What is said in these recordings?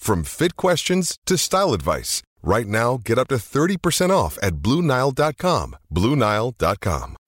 from fit questions to style advice. Right now, get up to 30% off at BlueNile.com. BlueNile.com.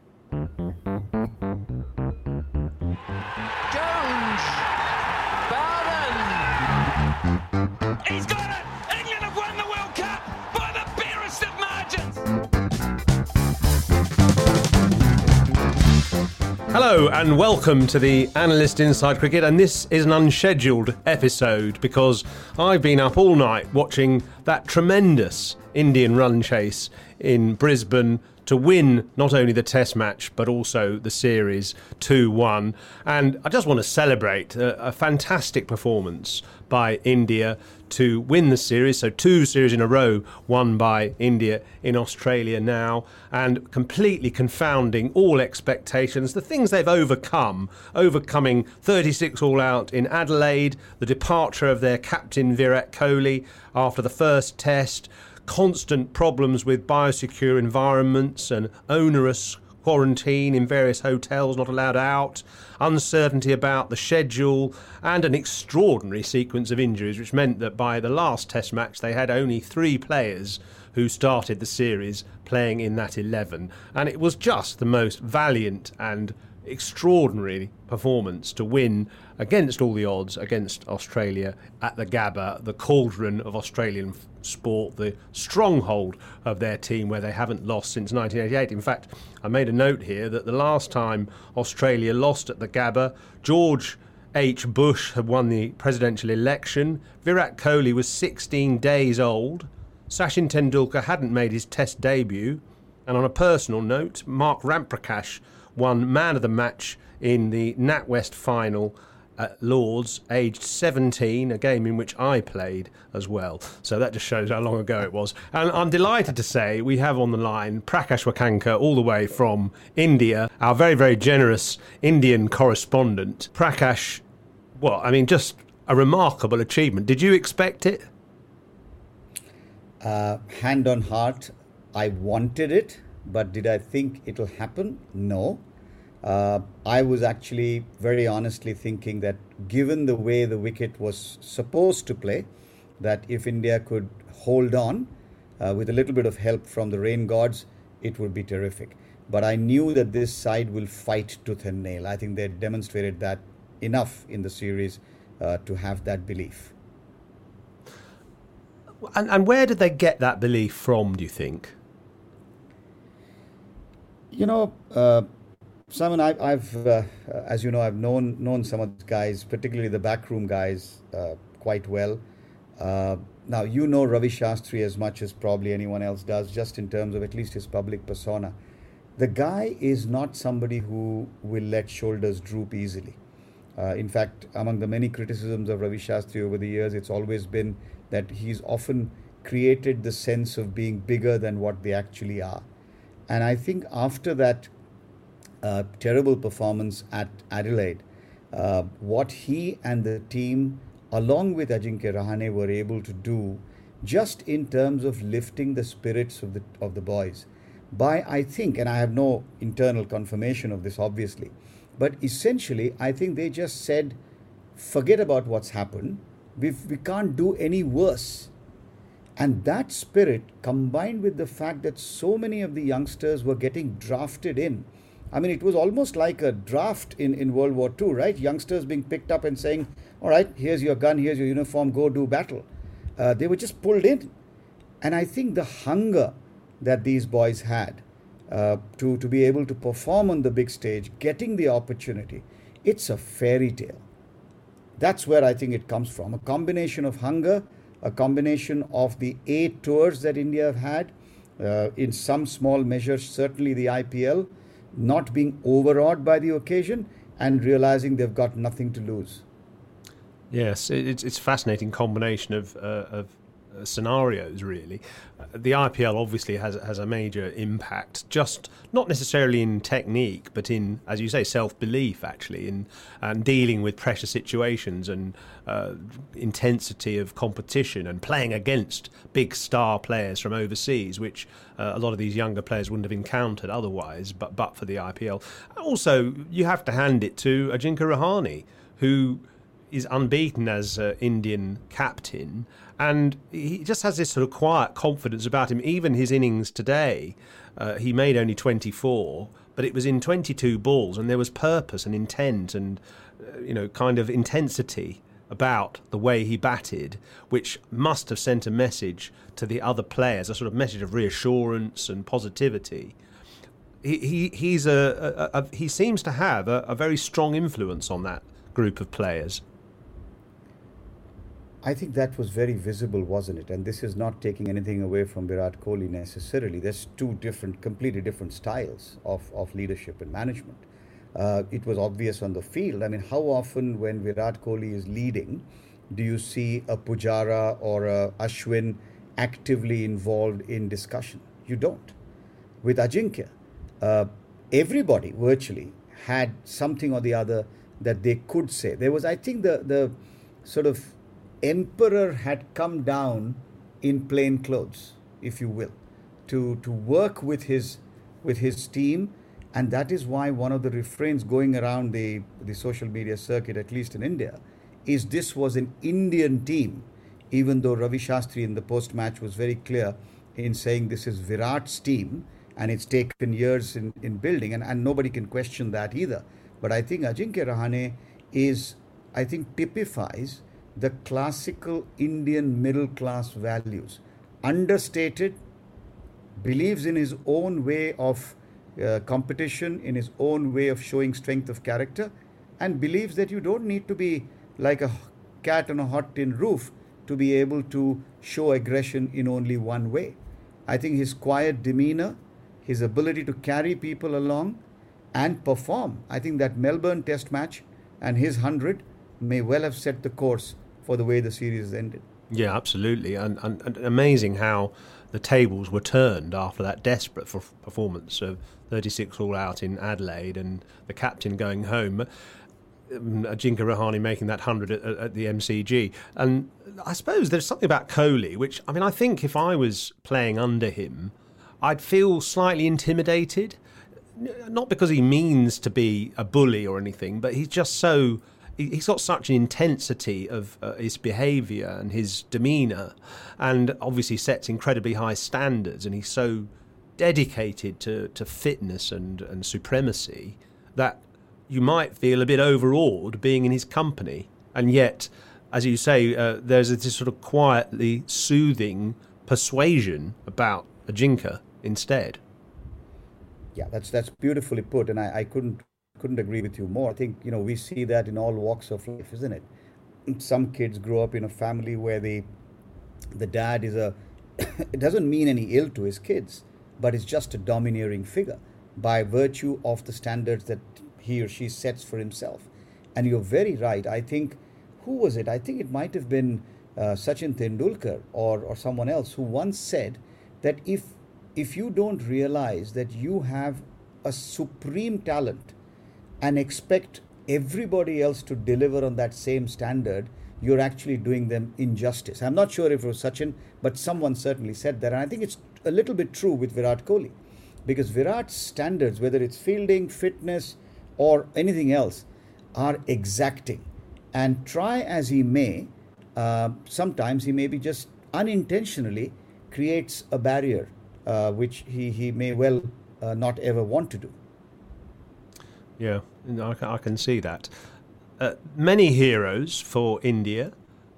Hello and welcome to the Analyst Inside Cricket, and this is an unscheduled episode because I've been up all night watching that tremendous Indian run chase in Brisbane to win not only the Test match but also the series 2 1. And I just want to celebrate a, a fantastic performance by India to win the series. So, two series in a row won by India in Australia now, and completely confounding all expectations. The things they've overcome, overcoming 36 all out in Adelaide, the departure of their captain Virat Kohli after the first test constant problems with biosecure environments and onerous quarantine in various hotels, not allowed out, uncertainty about the schedule, and an extraordinary sequence of injuries, which meant that by the last Test match they had only three players who started the series playing in that 11. And it was just the most valiant and extraordinary performance to win against all the odds against Australia at the Gabba, the cauldron of Australian sport, the stronghold of their team where they haven't lost since 1988. In fact, I made a note here that the last time Australia lost at the Gabba, George H. Bush had won the presidential election. Virat Kohli was 16 days old. Sachin Tendulkar hadn't made his test debut. And on a personal note, Mark Ramprakash won man of the match in the NatWest final at Lords, aged 17, a game in which I played as well. So that just shows how long ago it was. And I'm delighted to say we have on the line Prakash Wakankar, all the way from India, our very, very generous Indian correspondent. Prakash, well, I mean, just a remarkable achievement. Did you expect it? Uh, hand on heart, I wanted it, but did I think it'll happen? No. Uh, I was actually very honestly thinking that given the way the wicket was supposed to play, that if India could hold on uh, with a little bit of help from the rain gods, it would be terrific. But I knew that this side will fight tooth and nail. I think they demonstrated that enough in the series uh, to have that belief. And, and where did they get that belief from, do you think? You know, uh, Simon, I, I've, uh, as you know, I've known known some of the guys, particularly the backroom guys, uh, quite well. Uh, now you know Ravi Shastri as much as probably anyone else does, just in terms of at least his public persona. The guy is not somebody who will let shoulders droop easily. Uh, in fact, among the many criticisms of Ravi Shastri over the years, it's always been that he's often created the sense of being bigger than what they actually are. And I think after that uh, terrible performance at Adelaide, uh, what he and the team, along with Ajinkya Rahane, were able to do, just in terms of lifting the spirits of the of the boys, by I think, and I have no internal confirmation of this, obviously, But essentially, I think they just said, forget about what's happened. We've, we can't do any worse. And that spirit, combined with the fact that so many of the youngsters were getting drafted in, I mean, it was almost like a draft in, in World War II, right? Youngsters being picked up and saying, All right, here's your gun, here's your uniform, go do battle. Uh, they were just pulled in. And I think the hunger that these boys had uh, to, to be able to perform on the big stage, getting the opportunity, it's a fairy tale. That's where I think it comes from a combination of hunger, a combination of the A tours that India have had, uh, in some small measure, certainly the IPL, not being overawed by the occasion and realizing they've got nothing to lose. Yes, it's it's fascinating combination of uh, of scenarios, really. Uh, the IPL obviously has has a major impact, just not necessarily in technique, but in, as you say, self belief. Actually, in and dealing with pressure situations and uh, intensity of competition and playing against big star players from overseas, which uh, a lot of these younger players wouldn't have encountered otherwise, but but for the IPL. Also, you have to hand it to Ajinkya Rahane, who is unbeaten as uh, Indian captain, and he just has this sort of quiet confidence about him. Even his innings today, uh, he made only 24, but it was in 22 balls, and there was purpose and intent and uh, you know kind of intensity about the way he batted, which must have sent a message to the other players, a sort of message of reassurance and positivity. He, he he's a, a, a he seems to have a, a very strong influence on that group of players. I think that was very visible, wasn't it? And this is not taking anything away from Virat Kohli necessarily. There's two different, completely different styles of, of leadership and management. Uh, it was obvious on the field. I mean, how often when Virat Kohli is leading, do you see a Pujara or a Ashwin actively involved in discussion? You don't. With Ajinkya, uh, everybody virtually had something or the other that they could say. There was, I think, the the sort of emperor had come down in plain clothes, if you will, to, to work with his, with his team. And that is why one of the refrains going around the, the social media circuit, at least in India, is this was an Indian team, even though Ravi Shastri in the post match was very clear in saying this is Virat's team and it's taken years in, in building, and, and nobody can question that either. But I think Ajinkya Rahane is, I think, typifies the classical Indian middle class values. Understated, believes in his own way of uh, competition, in his own way of showing strength of character, and believes that you don't need to be like a cat on a hot tin roof to be able to show aggression in only one way. I think his quiet demeanor, his ability to carry people along and perform, I think that Melbourne Test match and his 100 may well have set the course for the way the series ended. Yeah, absolutely, and, and, and amazing how the tables were turned after that desperate performance of 36 all out in Adelaide and the captain going home. Um, Ajinkya Rahane making that 100 at, at, the MCG. And I suppose there's something about Kohli, which, I mean, I think if I was playing under him, I'd feel slightly intimidated. Not because he means to be a bully or anything, but he's just so he's got such an intensity of uh, his behaviour and his demeanour, and obviously sets incredibly high standards, and he's so dedicated to, to fitness and, and supremacy that you might feel a bit overawed being in his company, and yet, as you say, uh, there's this sort of quietly soothing persuasion about Ajinkya instead. Yeah, that's that's beautifully put, and I, I couldn't couldn't agree with you more. I think, you know, we see that in all walks of life, isn't it? Some kids grow up in a family where the the dad is a it doesn't mean any ill to his kids, but it's just a domineering figure by virtue of the standards that he or she sets for himself. And you're very right. I think who was it? I think it might have been uh, Sachin Tendulkar or, or someone else who once said that if if you don't realize that you have a supreme talent and expect everybody else to deliver on that same standard, you're actually doing them injustice. I'm not sure if it was Sachin, but someone certainly said that. And I think it's a little bit true with Virat Kohli. Because Virat's standards, whether it's fielding, fitness, or anything else are exacting. And try as he may, uh, sometimes he maybe just unintentionally creates a barrier uh, which he, he may well uh, not ever want to do. Yeah, I can, I can see that. Uh, many heroes for India,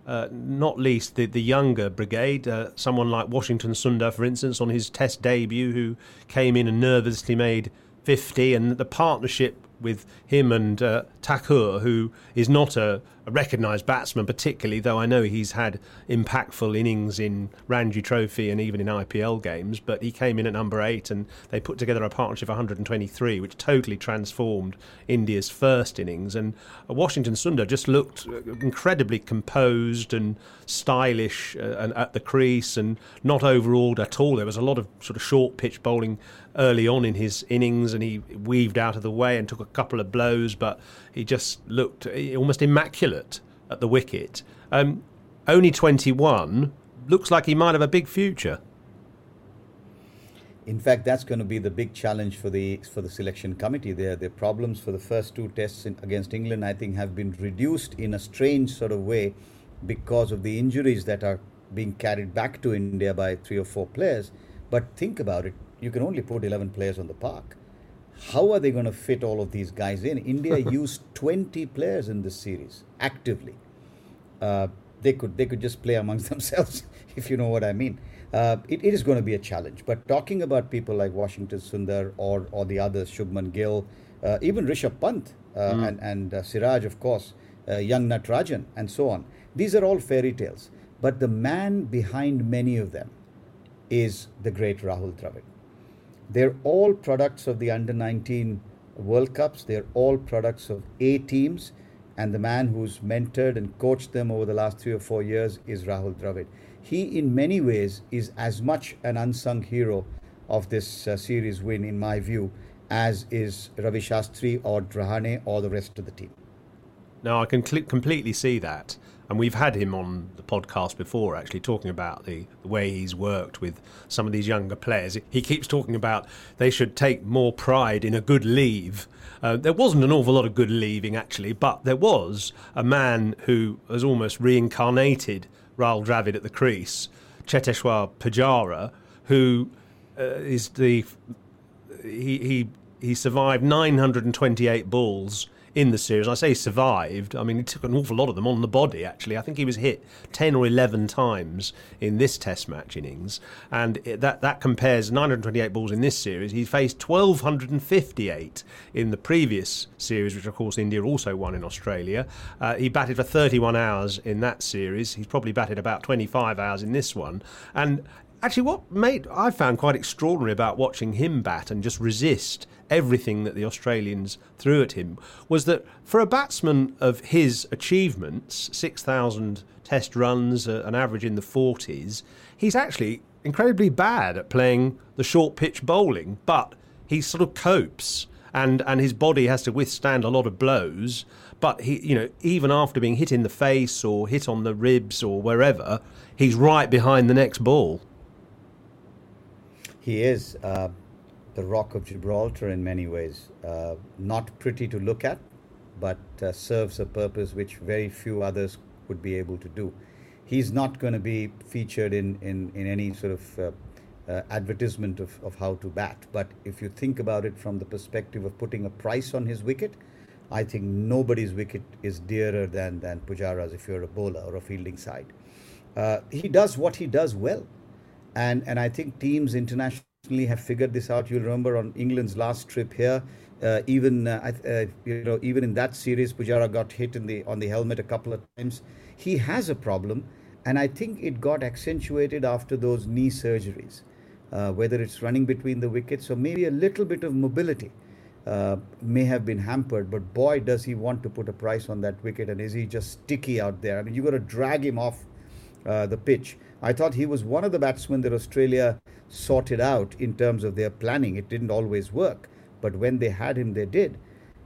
uh, not least the, the younger brigade, uh, someone like Washington Sundar, for instance, on his test debut, who came in and nervously made 50, and the partnership with him and uh, Thakur, who is not a recognised batsman particularly, though I know he's had impactful innings in Ranji Trophy and even in IPL games. But he came in at number eight, and they put together a partnership of 123, which totally transformed India's first innings. And Washington Sundar just looked incredibly composed and stylish uh, and at the crease, and not overawed at all. There was a lot of sort of short pitch bowling early on in his innings, and he weaved out of the way and took a couple of blows, but he just looked almost immaculate at the wicket. Um, only 21, looks like he might have a big future. In fact, that's going to be the big challenge for the for the selection committee. Their their problems for the first two tests in, against England, I think, have been reduced in a strange sort of way because of the injuries that are being carried back to India by three or four players. But think about it: you can only put 11 players on the park. How are they going to fit all of these guys in? India used 20 players in this series actively. Uh, they could they could just play amongst themselves, if you know what I mean. Uh, it, it is going to be a challenge. But talking about people like Washington Sundar or or the others, Shubman Gill, uh, even Rishabh Pant uh, mm. and and uh, Siraj, of course, uh, young Natarajan, and so on. These are all fairy tales. But the man behind many of them is the great Rahul Dravid. They're all products of the under 19 World Cups. They're all products of A teams. And the man who's mentored and coached them over the last three or four years is Rahul Dravid. He, in many ways, is as much an unsung hero of this uh, series win, in my view, as is Ravi Shastri or Rahane or the rest of the team. No, I can cl- completely see that. And we've had him on the podcast before actually talking about the, the, way he's worked with some of these younger players. He keeps talking about they should take more pride in a good leave. Uh, there wasn't an awful lot of good leaving actually but there was a man who has almost reincarnated Rahul Dravid at the crease Cheteshwar Pujara who uh, is the he, he he survived 928 balls in the series. I say survived. I mean, he took an awful lot of them on the body, actually. I think he was hit 10 or 11 times in this Test match innings. And it, that, that compares 928 balls in this series. He faced 1,258 in the previous series, which, of course, India also won in Australia. Uh, he batted for 31 hours in that series. He's probably batted about 25 hours in this one. And actually, what made I found quite extraordinary about watching him bat and just resist everything that the Australians threw at him was that for a batsman of his achievements, 6,000 test runs, uh, an average in the 40s, he's actually incredibly bad at playing the short pitch bowling, but he sort of copes and, and his body has to withstand a lot of blows. But he, you know, even after being hit in the face or hit on the ribs or wherever, he's right behind the next ball. He is. Uh, the Rock of Gibraltar in many ways. Uh, not pretty to look at, but uh, serves a purpose which very few others would be able to do. He's not going to be featured in, in, in any sort of uh, uh, advertisement of, of how to bat. But if you think about it from the perspective of putting a price on his wicket, I think nobody's wicket is dearer than, than Pujara's if you're a bowler or a fielding side. Uh, he does what he does well. And, and I think teams internationally have figured this out. You'll remember on England's last trip here, uh, even uh, uh, you know even in that series, Pujara got hit in the on the helmet a couple of times. He has a problem, and I think it got accentuated after those knee surgeries. Uh, whether it's running between the wickets or maybe a little bit of mobility uh, may have been hampered. But boy, does he want to put a price on that wicket, and is he just sticky out there? I mean, you've got to drag him off uh, the pitch. I thought he was one of the batsmen that Australia sorted out in terms of their planning. It didn't always work, but when they had him, they did.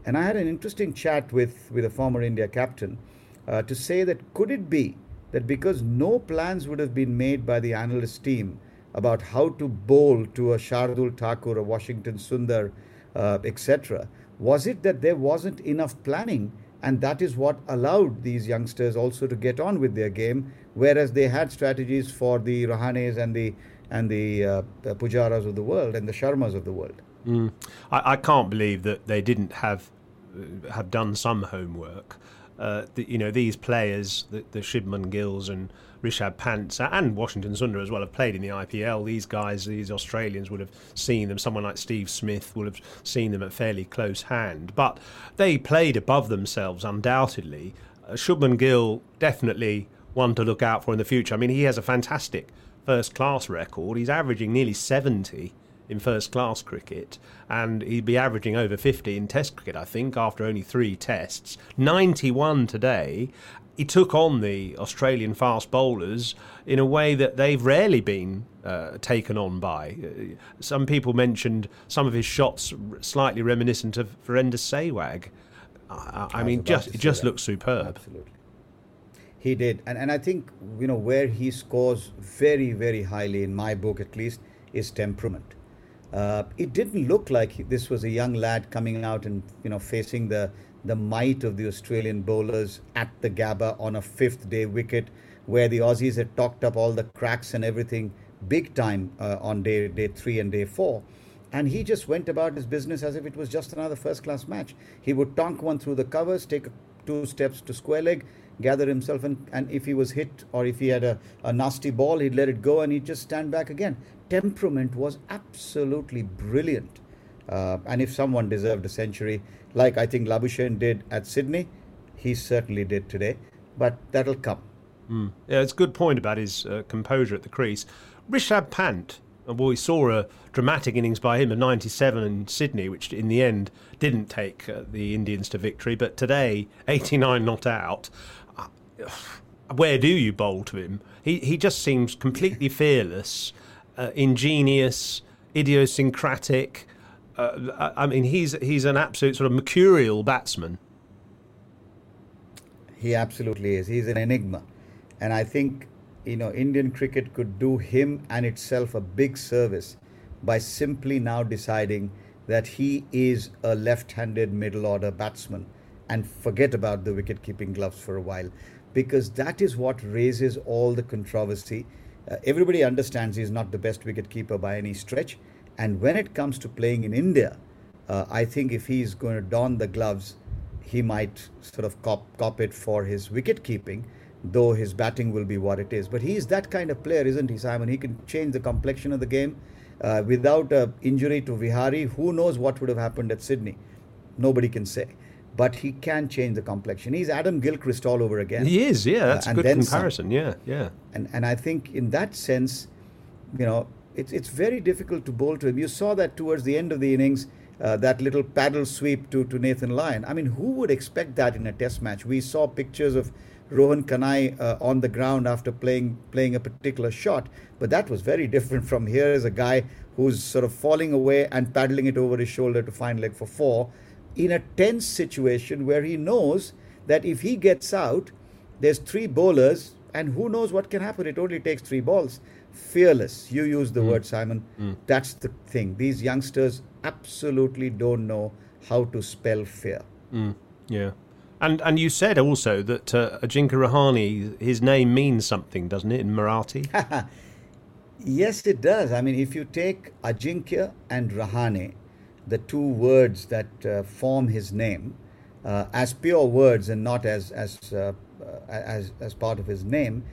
And I had an interesting chat with, with a former India captain uh, to say that could it be that because no plans would have been made by the analyst team about how to bowl to a Shardul Thakur, a Washington Sundar, uh, etc., Was it that there wasn't enough planning? And that is what allowed these youngsters also to get on with their game, whereas they had strategies for the Rahanes and the and the uh, Pujaras of the world and the Sharmas of the world. Mm. I, I, can't believe that they didn't have uh, have done some homework. Uh, the, you know, these players, the, the Shubman Gills and Rishabh Pant and Washington Sundar as well have played in the IPL. These guys, these Australians, would have seen them. Someone like Steve Smith would have seen them at fairly close hand. But they played above themselves, undoubtedly. Uh, Shubman Gill definitely one to look out for in the future. I mean, he has a fantastic first class record. He's averaging nearly 70 in first class cricket, and he'd be averaging over 50 in Test cricket, I think, after only three tests. 91 today, he took on the Australian fast bowlers in a way that they've rarely been uh, taken on by. Uh, some people mentioned some of his shots slightly reminiscent of Virender Sehwag. I, I mean, just it just that. looks superb. Absolutely, he did, and and I think you know where he scores very very highly in my book at least is temperament. Uh, it didn't look like this was a young lad coming out and you know facing the the might of the Australian bowlers at the Gabba on a fifth day wicket, where the Aussies had talked up all the cracks and everything big time uh, on day day three and day four. And he just went about his business as if it was just another first class match. He would tonk one through the covers, take two steps to square leg, gather himself, and, and if he was hit or if he had a, a nasty ball, he'd let it go and he'd just stand back again. Temperament was absolutely brilliant. Uh, and if someone deserved a century, like I think Labuschagne did at Sydney, he certainly did today. But that'll come. Mm. Yeah, it's a good point about his uh, composure at the crease. Rishabh Pant, uh, well, we saw a dramatic innings by him of 97 in Sydney, which in the end didn't take uh, the Indians to victory. But today, 89 not out. Where do you bowl to him? He, he just seems completely fearless, uh, ingenious, idiosyncratic. Uh, I mean, he's he's an absolute sort of mercurial batsman. He absolutely is. He's an enigma, and I think you know Indian cricket could do him and itself a big service by simply now deciding that he is a left-handed middle order batsman and forget about the wicket-keeping gloves for a while because that is what raises all the controversy. Uh, everybody understands he's not the best wicket keeper by any stretch and when it comes to playing in India, uh, I think if he's going to don the gloves, he might sort of cop, cop it for his wicket keeping, though his batting will be what it is. But he's that kind of player, isn't he, Simon? He can change the complexion of the game. Uh, without an injury to Vihari, who knows what would have happened at Sydney? Nobody can say. But he can change the complexion. He's Adam Gilchrist all over again. He is, yeah. That's uh, a good comparison. Some. Yeah, yeah. And and I think in that sense, you know, it's, it's very difficult to bowl to him. You saw that towards the end of the innings, uh, that little paddle sweep to, to Nathan Lyon. I mean, who would expect that in a test match? We saw pictures of Rohan Kanhai uh, on the ground after playing playing a particular shot, but that was very different from here is a guy who's sort of falling away and paddling it over his shoulder to fine leg for four in a tense situation where he knows that if he gets out, there's three bowlers and who knows what can happen. It only takes three balls fearless. You use the mm. word, Simon. Mm. That's the thing. These youngsters absolutely don't know how to spell fear. Mm. Yeah. And and you said also that uh, Ajinkya Rahane, his name means something, doesn't it, in Marathi? yes, it does. I mean, if you take Ajinkya and Rahane, the two words that uh, form his name, uh, as pure words and not as as uh, as as part of his name,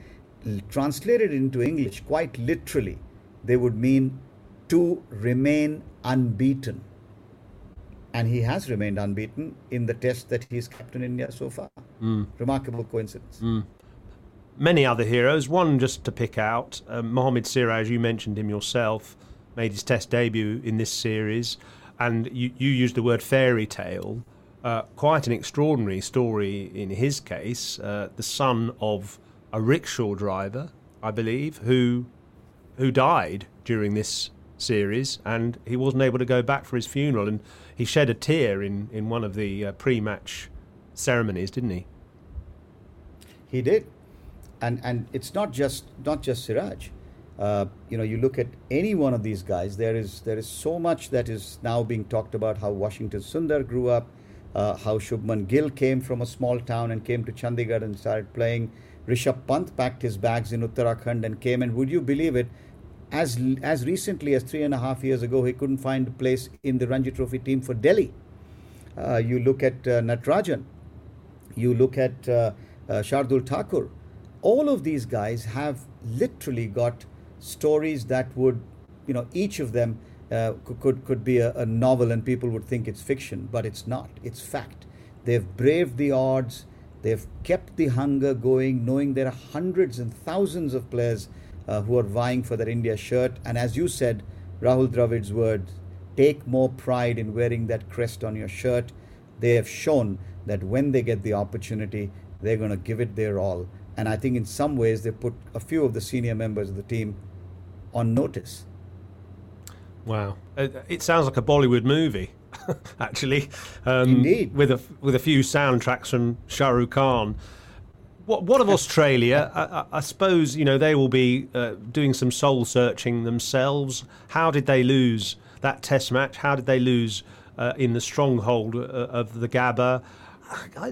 translated into English quite literally, they would mean to remain unbeaten. And he has remained unbeaten in the test that he's captain India so far. Mm. Remarkable coincidence. Mm. Many other heroes. One just to pick out uh, Mohammad Siraj, you mentioned him yourself, made his test debut in this series. And you, you used the word fairy tale. Uh, quite an extraordinary story in his case. Uh, the son of a rickshaw driver, I believe, who who died during this series, and he wasn't able to go back for his funeral, and he shed a tear in in one of the uh, pre-match ceremonies, didn't he? He did, and and it's not just not just Siraj. Uh, you know, you look at any one of these guys. There is there is so much that is now being talked about. How Washington Sundar grew up, uh, how Shubman Gill came from a small town and came to Chandigarh and started playing. Rishabh Pant packed his bags in Uttarakhand and came. And would you believe it? As as recently as three and a half years ago, he couldn't find a place in the Ranji Trophy team for Delhi. Uh, you look at uh, Natarajan. You look at uh, Shardul Thakur. All of these guys have literally got stories that would, you know, each of them uh, could, could be a, a, novel and people would think it's fiction, but it's not. It's fact. They've braved the odds. They've kept the hunger going, knowing there are hundreds and thousands of players uh, who are vying for that India shirt. And as you said, Rahul Dravid's words, take more pride in wearing that crest on your shirt. They have shown that when they get the opportunity, they're going to give it their all. And I think in some ways they put a few of the senior members of the team on notice. Wow, it sounds like a Bollywood movie, actually. Um, Indeed, with a with a few soundtracks from Shah Rukh Khan. What what of Australia? I, I, suppose you know they will be uh, doing some soul searching themselves. How did they lose that Test match? How did they lose uh, in the stronghold uh, of the Gabba?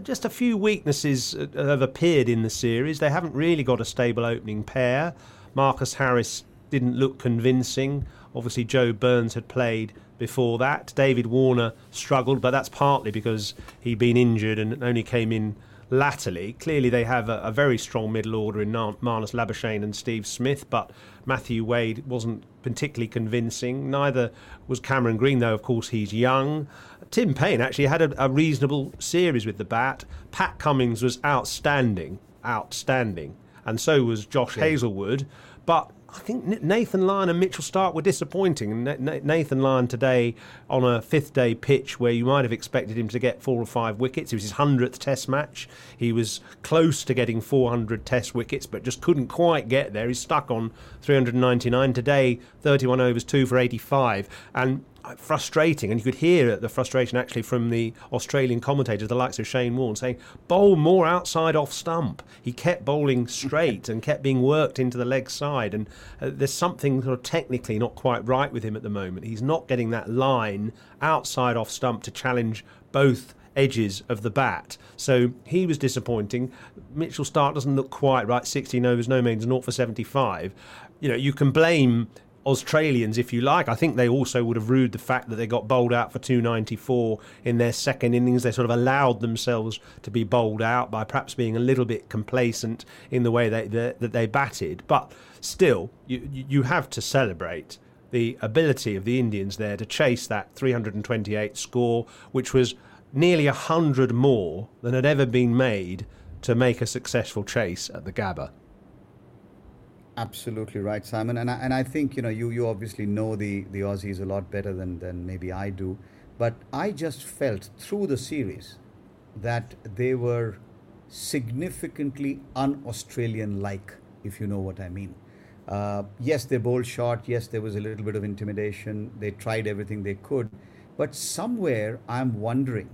Just a few weaknesses uh, have appeared in the series. They haven't really got a stable opening pair. Marcus Harris didn't look convincing. Obviously, Joe Burns had played before that. David Warner struggled, but that's partly because he'd been injured and only came in latterly. Clearly, they have a, a very strong middle order in Marnus Labuschagne and Steve Smith, but Matthew Wade wasn't particularly convincing. Neither was Cameron Green, though, of course, he's young. Tim Paine actually had a, a reasonable series with the bat. Pat Cummins was outstanding, outstanding, and so was Josh yeah. Hazlewood. But I think Nathan Lyon and Mitchell Starc were disappointing. Nathan Lyon today on a fifth day pitch where you might have expected him to get four or five wickets. It was his 100th test match. He was close to getting 400 test wickets, but just couldn't quite get there. He's stuck on 399. Today, 31 overs, 2 for 85. And frustrating, and you could hear the frustration actually from the Australian commentators, the likes of Shane Warne, saying, bowl more outside off stump. He kept bowling straight and kept being worked into the leg side, and uh, there's something sort of technically not quite right with him at the moment. He's not getting that line outside off stump to challenge both edges of the bat. So he was disappointing. Mitchell Starc doesn't look quite right. 16 overs, no means, 0 for 75. You know, you can blame Australians, if you like. I think they also would have rued the fact that they got bowled out for 294 in their second innings. They sort of allowed themselves to be bowled out by perhaps being a little bit complacent in the way they, that, that they batted. But still, you, you have to celebrate the ability of the Indians there to chase that 328 score, which was nearly 100 more than had ever been made to make a successful chase at the Gabba. Absolutely right, Simon. And I, and I think you know you you obviously know the the Aussies a lot better than than maybe I do, but I just felt through the series that they were significantly un-Australian like, if you know what I mean. Uh, yes, they bowled short. Yes, there was a little bit of intimidation. They tried everything they could, but somewhere I'm wondering,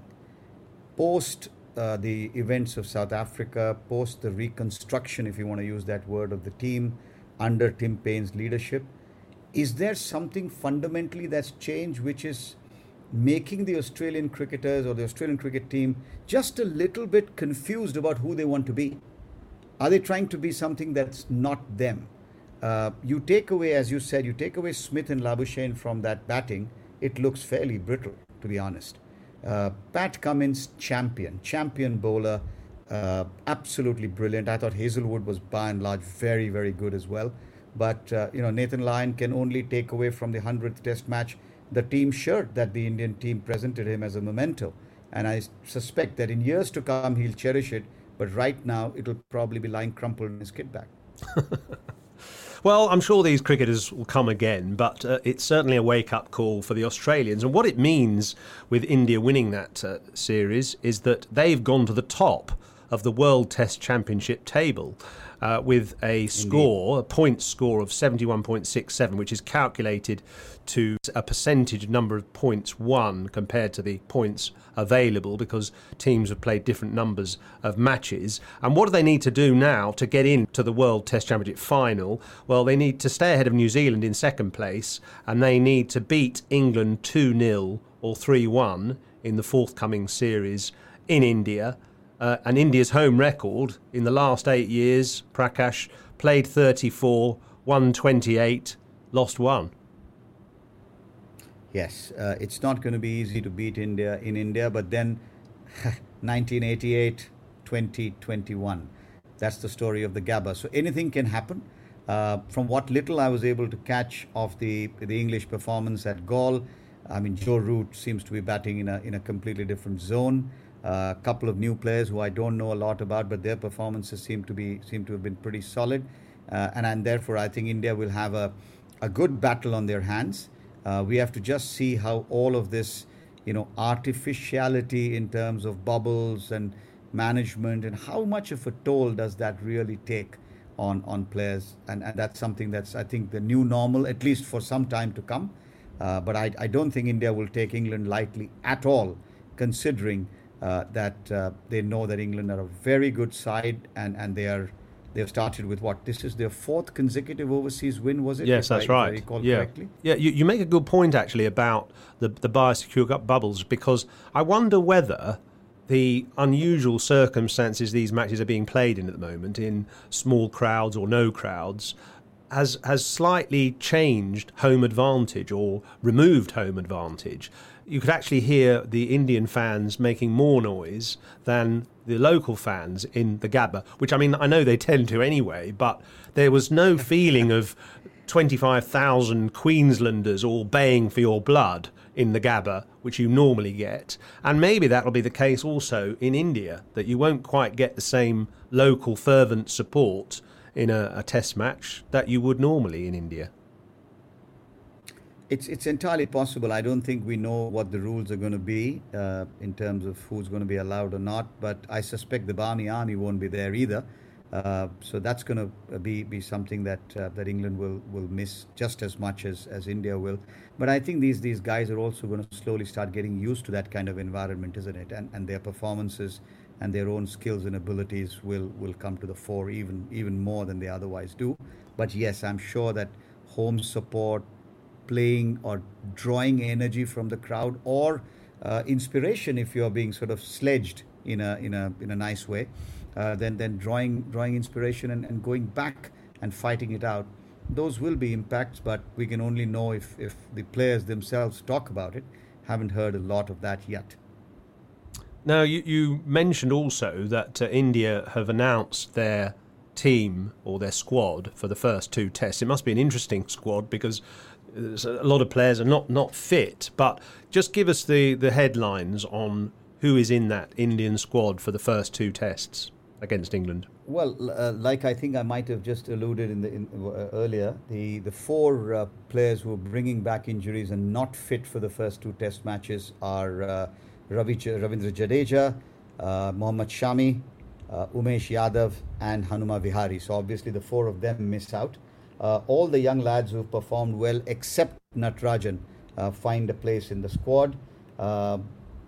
post uh, the events of South Africa, post the reconstruction, if you want to use that word, of the team under Tim Paine's leadership. Is there something fundamentally that's changed which is making the Australian cricketers or the Australian cricket team just a little bit confused about who they want to be? Are they trying to be something that's not them? Uh, you take away, as you said, you take away Smith and Labuschagne from that batting, it looks fairly brittle, to be honest. Uh, Pat Cummins, champion, champion bowler, uh, absolutely brilliant. I thought Hazlewood was by and large very, very good as well. But uh, you know, Nathan Lyon can only take away from the hundredth Test match the team shirt that the Indian team presented him as a memento. And I suspect that in years to come he'll cherish it. But right now it'll probably be lying crumpled in his kit bag. Well, I'm sure these cricketers will come again, but uh, it's certainly a wake up call for the Australians. And what it means with India winning that uh, series is that they've gone to the top of the World Test Championship table uh, with a score, Indeed. a point score of 71.67, which is calculated to a percentage number of points won compared to the points available because teams have played different numbers of matches. And what do they need to do now to get into the World Test Championship final? Well, they need to stay ahead of New Zealand in second place and they need to beat England 2 0 or 3 1 in the forthcoming series in India uh, and India's home record in the last eight years, Prakash played 34, won 28, lost one. Yes, uh, it's not going to be easy to beat India in India, but then 1988, 2021. That's the story of the Gabba. So anything can happen. Uh, from what little I was able to catch of the the English performance at Galle, I mean Joe Root seems to be batting in a in a completely different zone a couple of new players who I don't know a lot about, but their performances seem to be seem to have been pretty solid, uh, and, and therefore I think India will have a a good battle on their hands. Uh, we have to just see how all of this, you know, artificiality in terms of bubbles and management and how much of a toll does that really take on on players, and, and that's something that's I think the new normal at least for some time to come. Uh, but I, I don't think India will take England lightly at all, considering uh, that uh, they know that England are a very good side and, and they are they've started with what this is their fourth consecutive overseas win was it? Yes that's I, right. yeah. correctly? yeah you, you make a good point actually about the the biosecure cup bubbles because I wonder whether the unusual circumstances these matches are being played in at the moment in small crowds or no crowds has has slightly changed home advantage or removed home advantage you could actually hear the Indian fans making more noise than the local fans in the Gabba, which I mean, I know they tend to anyway, but there was no feeling of 25,000 Queenslanders all baying for your blood in the Gabba, which you normally get. And maybe that'll be the case also in India, that you won't quite get the same local fervent support in a, a test match that you would normally in India. It's it's entirely possible. I don't think we know what the rules are going to be uh, in terms of who's going to be allowed or not. But I suspect the Barmy Army won't be there either. Uh, so that's going to be be something that uh, that England will will miss just as much as, as India will. But I think these these guys are also going to slowly start getting used to that kind of environment, isn't it? And and their performances and their own skills and abilities will will come to the fore even even more than they otherwise do. But yes, I'm sure that home support, playing or drawing energy from the crowd or uh, inspiration if you're being sort of sledged in a in a in a nice way uh, then then drawing drawing inspiration and, and going back and fighting it out. Those will be impacts but we can only know if if the players themselves talk about it. Haven't heard a lot of that yet. Now you, you mentioned also that uh, India have announced their team or their squad for the first two tests. It must be an interesting squad because a lot of players are not, not fit, but just give us the, the headlines on who is in that Indian squad for the first two tests against England. Well, uh, like I think I might have just alluded in the in, uh, earlier, the the four uh, players who are bringing back injuries and not fit for the first two test matches are uh, Ravi, Ravindra Jadeja, uh, Mohammad Shami, uh, Umesh Yadav, and Hanuma Vihari. So obviously the four of them miss out uh, all the young lads who've performed well, except Natarajan, uh, find a place in the squad. Uh,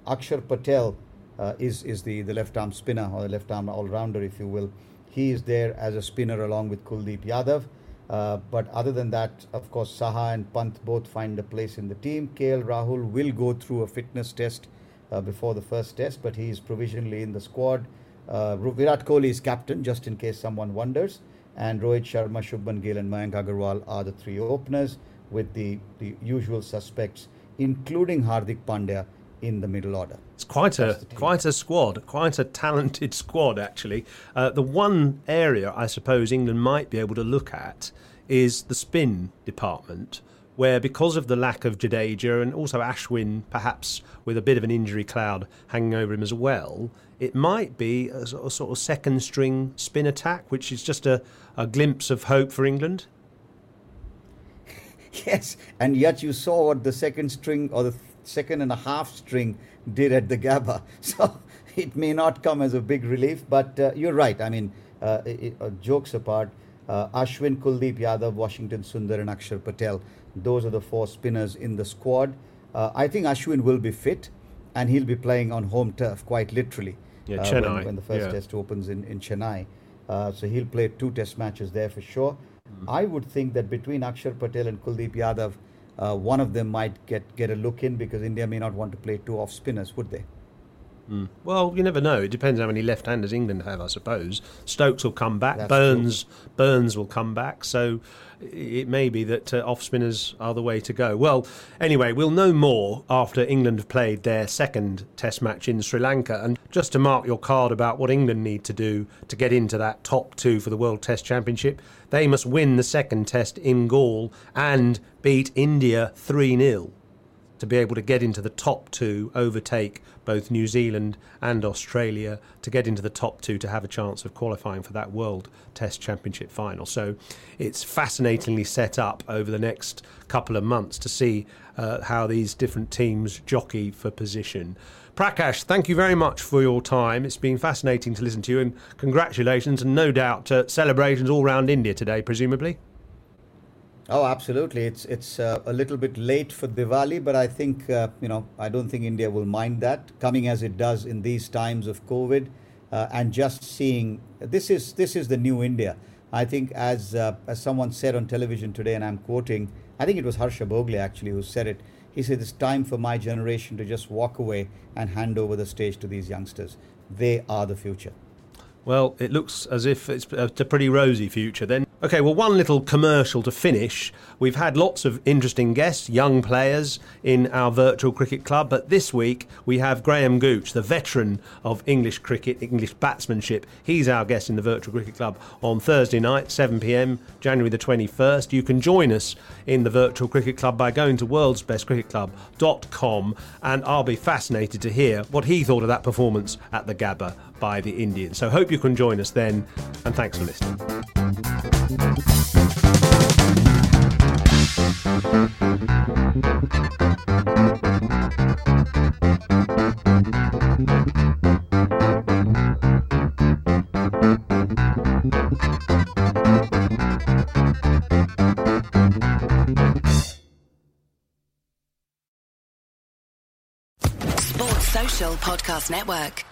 Akshar Patel uh, is is the, the left arm spinner or the left arm all rounder, if you will. He is there as a spinner along with Kuldeep Yadav. Uh, but other than that, of course, Saha and Pant both find a place in the team. KL Rahul will go through a fitness test uh, before the first test, but he is provisionally in the squad. Virat Kohli is captain, just in case someone wonders and Rohit Sharma, Shubman Gill, and Mayank Agarwal are the three openers, with the, the usual suspects, including Hardik Pandya, in the middle order. It's quite a quite a squad, quite a talented squad actually. Uh, the one area I suppose England might be able to look at is the spin department, where because of the lack of Jadeja and also Ashwin, perhaps with a bit of an injury cloud hanging over him as well, it might be a sort of second string spin attack, which is just a, a glimpse of hope for England. Yes, and yet you saw what the second string or the second and a half string did at the Gabba. So it may not come as a big relief, but uh, you're right. I mean, uh, it, uh, jokes apart, uh, Ashwin, Kuldeep Yadav, Washington Sundar, and Akshar Patel. Those are the four spinners in the squad. Uh, I think Ashwin will be fit, and he'll be playing on home turf, quite literally. Yeah, uh, Chennai. When, when the first yeah. test opens in, in Chennai. Uh, so he'll play two test matches there for sure. I would think that between Akshar Patel and Kuldeep Yadav, uh, one of them might get, get a look in because India may not want to play two off spinners, would they? Well, you never know. It depends how many left-handers England have, I suppose. Stokes will come back. That's Burns, Burns will come back. So it may be that uh, off spinners are the way to go. Well, anyway, we'll know more after England have played their second Test match in Sri Lanka. And just to mark your card about what England need to do to get into that top two for the World Test Championship, they must win the second Test in Galle and beat India three 0 to be able to get into the top two, overtake both New Zealand and Australia, to get into the top two to have a chance of qualifying for that World Test Championship final. So it's fascinatingly set up over the next couple of months to see uh, how these different teams jockey for position. Prakash, thank you very much for your time. It's been fascinating to listen to you, and congratulations, and no doubt uh, celebrations all round India today, presumably. Oh, absolutely. It's it's uh, a little bit late for Diwali, but I think uh, you know I don't think India will mind that coming as it does in these times of COVID, uh, and just seeing this is this is the new India. I think as uh, as someone said on television today, and I'm quoting, I think it was Harsha Bhogle actually who said it. He said it's time for my generation to just walk away and hand over the stage to these youngsters. They are the future. Well, it looks as if it's a pretty rosy future then. Okay, well, one little commercial to finish. We've had lots of interesting guests, young players in our virtual cricket club, but this week we have Graham Gooch, the veteran of English cricket, English batsmanship. He's our guest in the virtual cricket club on Thursday night, 7 pm, January the 21st. You can join us in the virtual cricket club by going to worldsbestcricketclub.com, and I'll be fascinated to hear what he thought of that performance at the Gabba by the Indians. So hope you can join us then, and thanks for listening. Sports Social Podcast Network.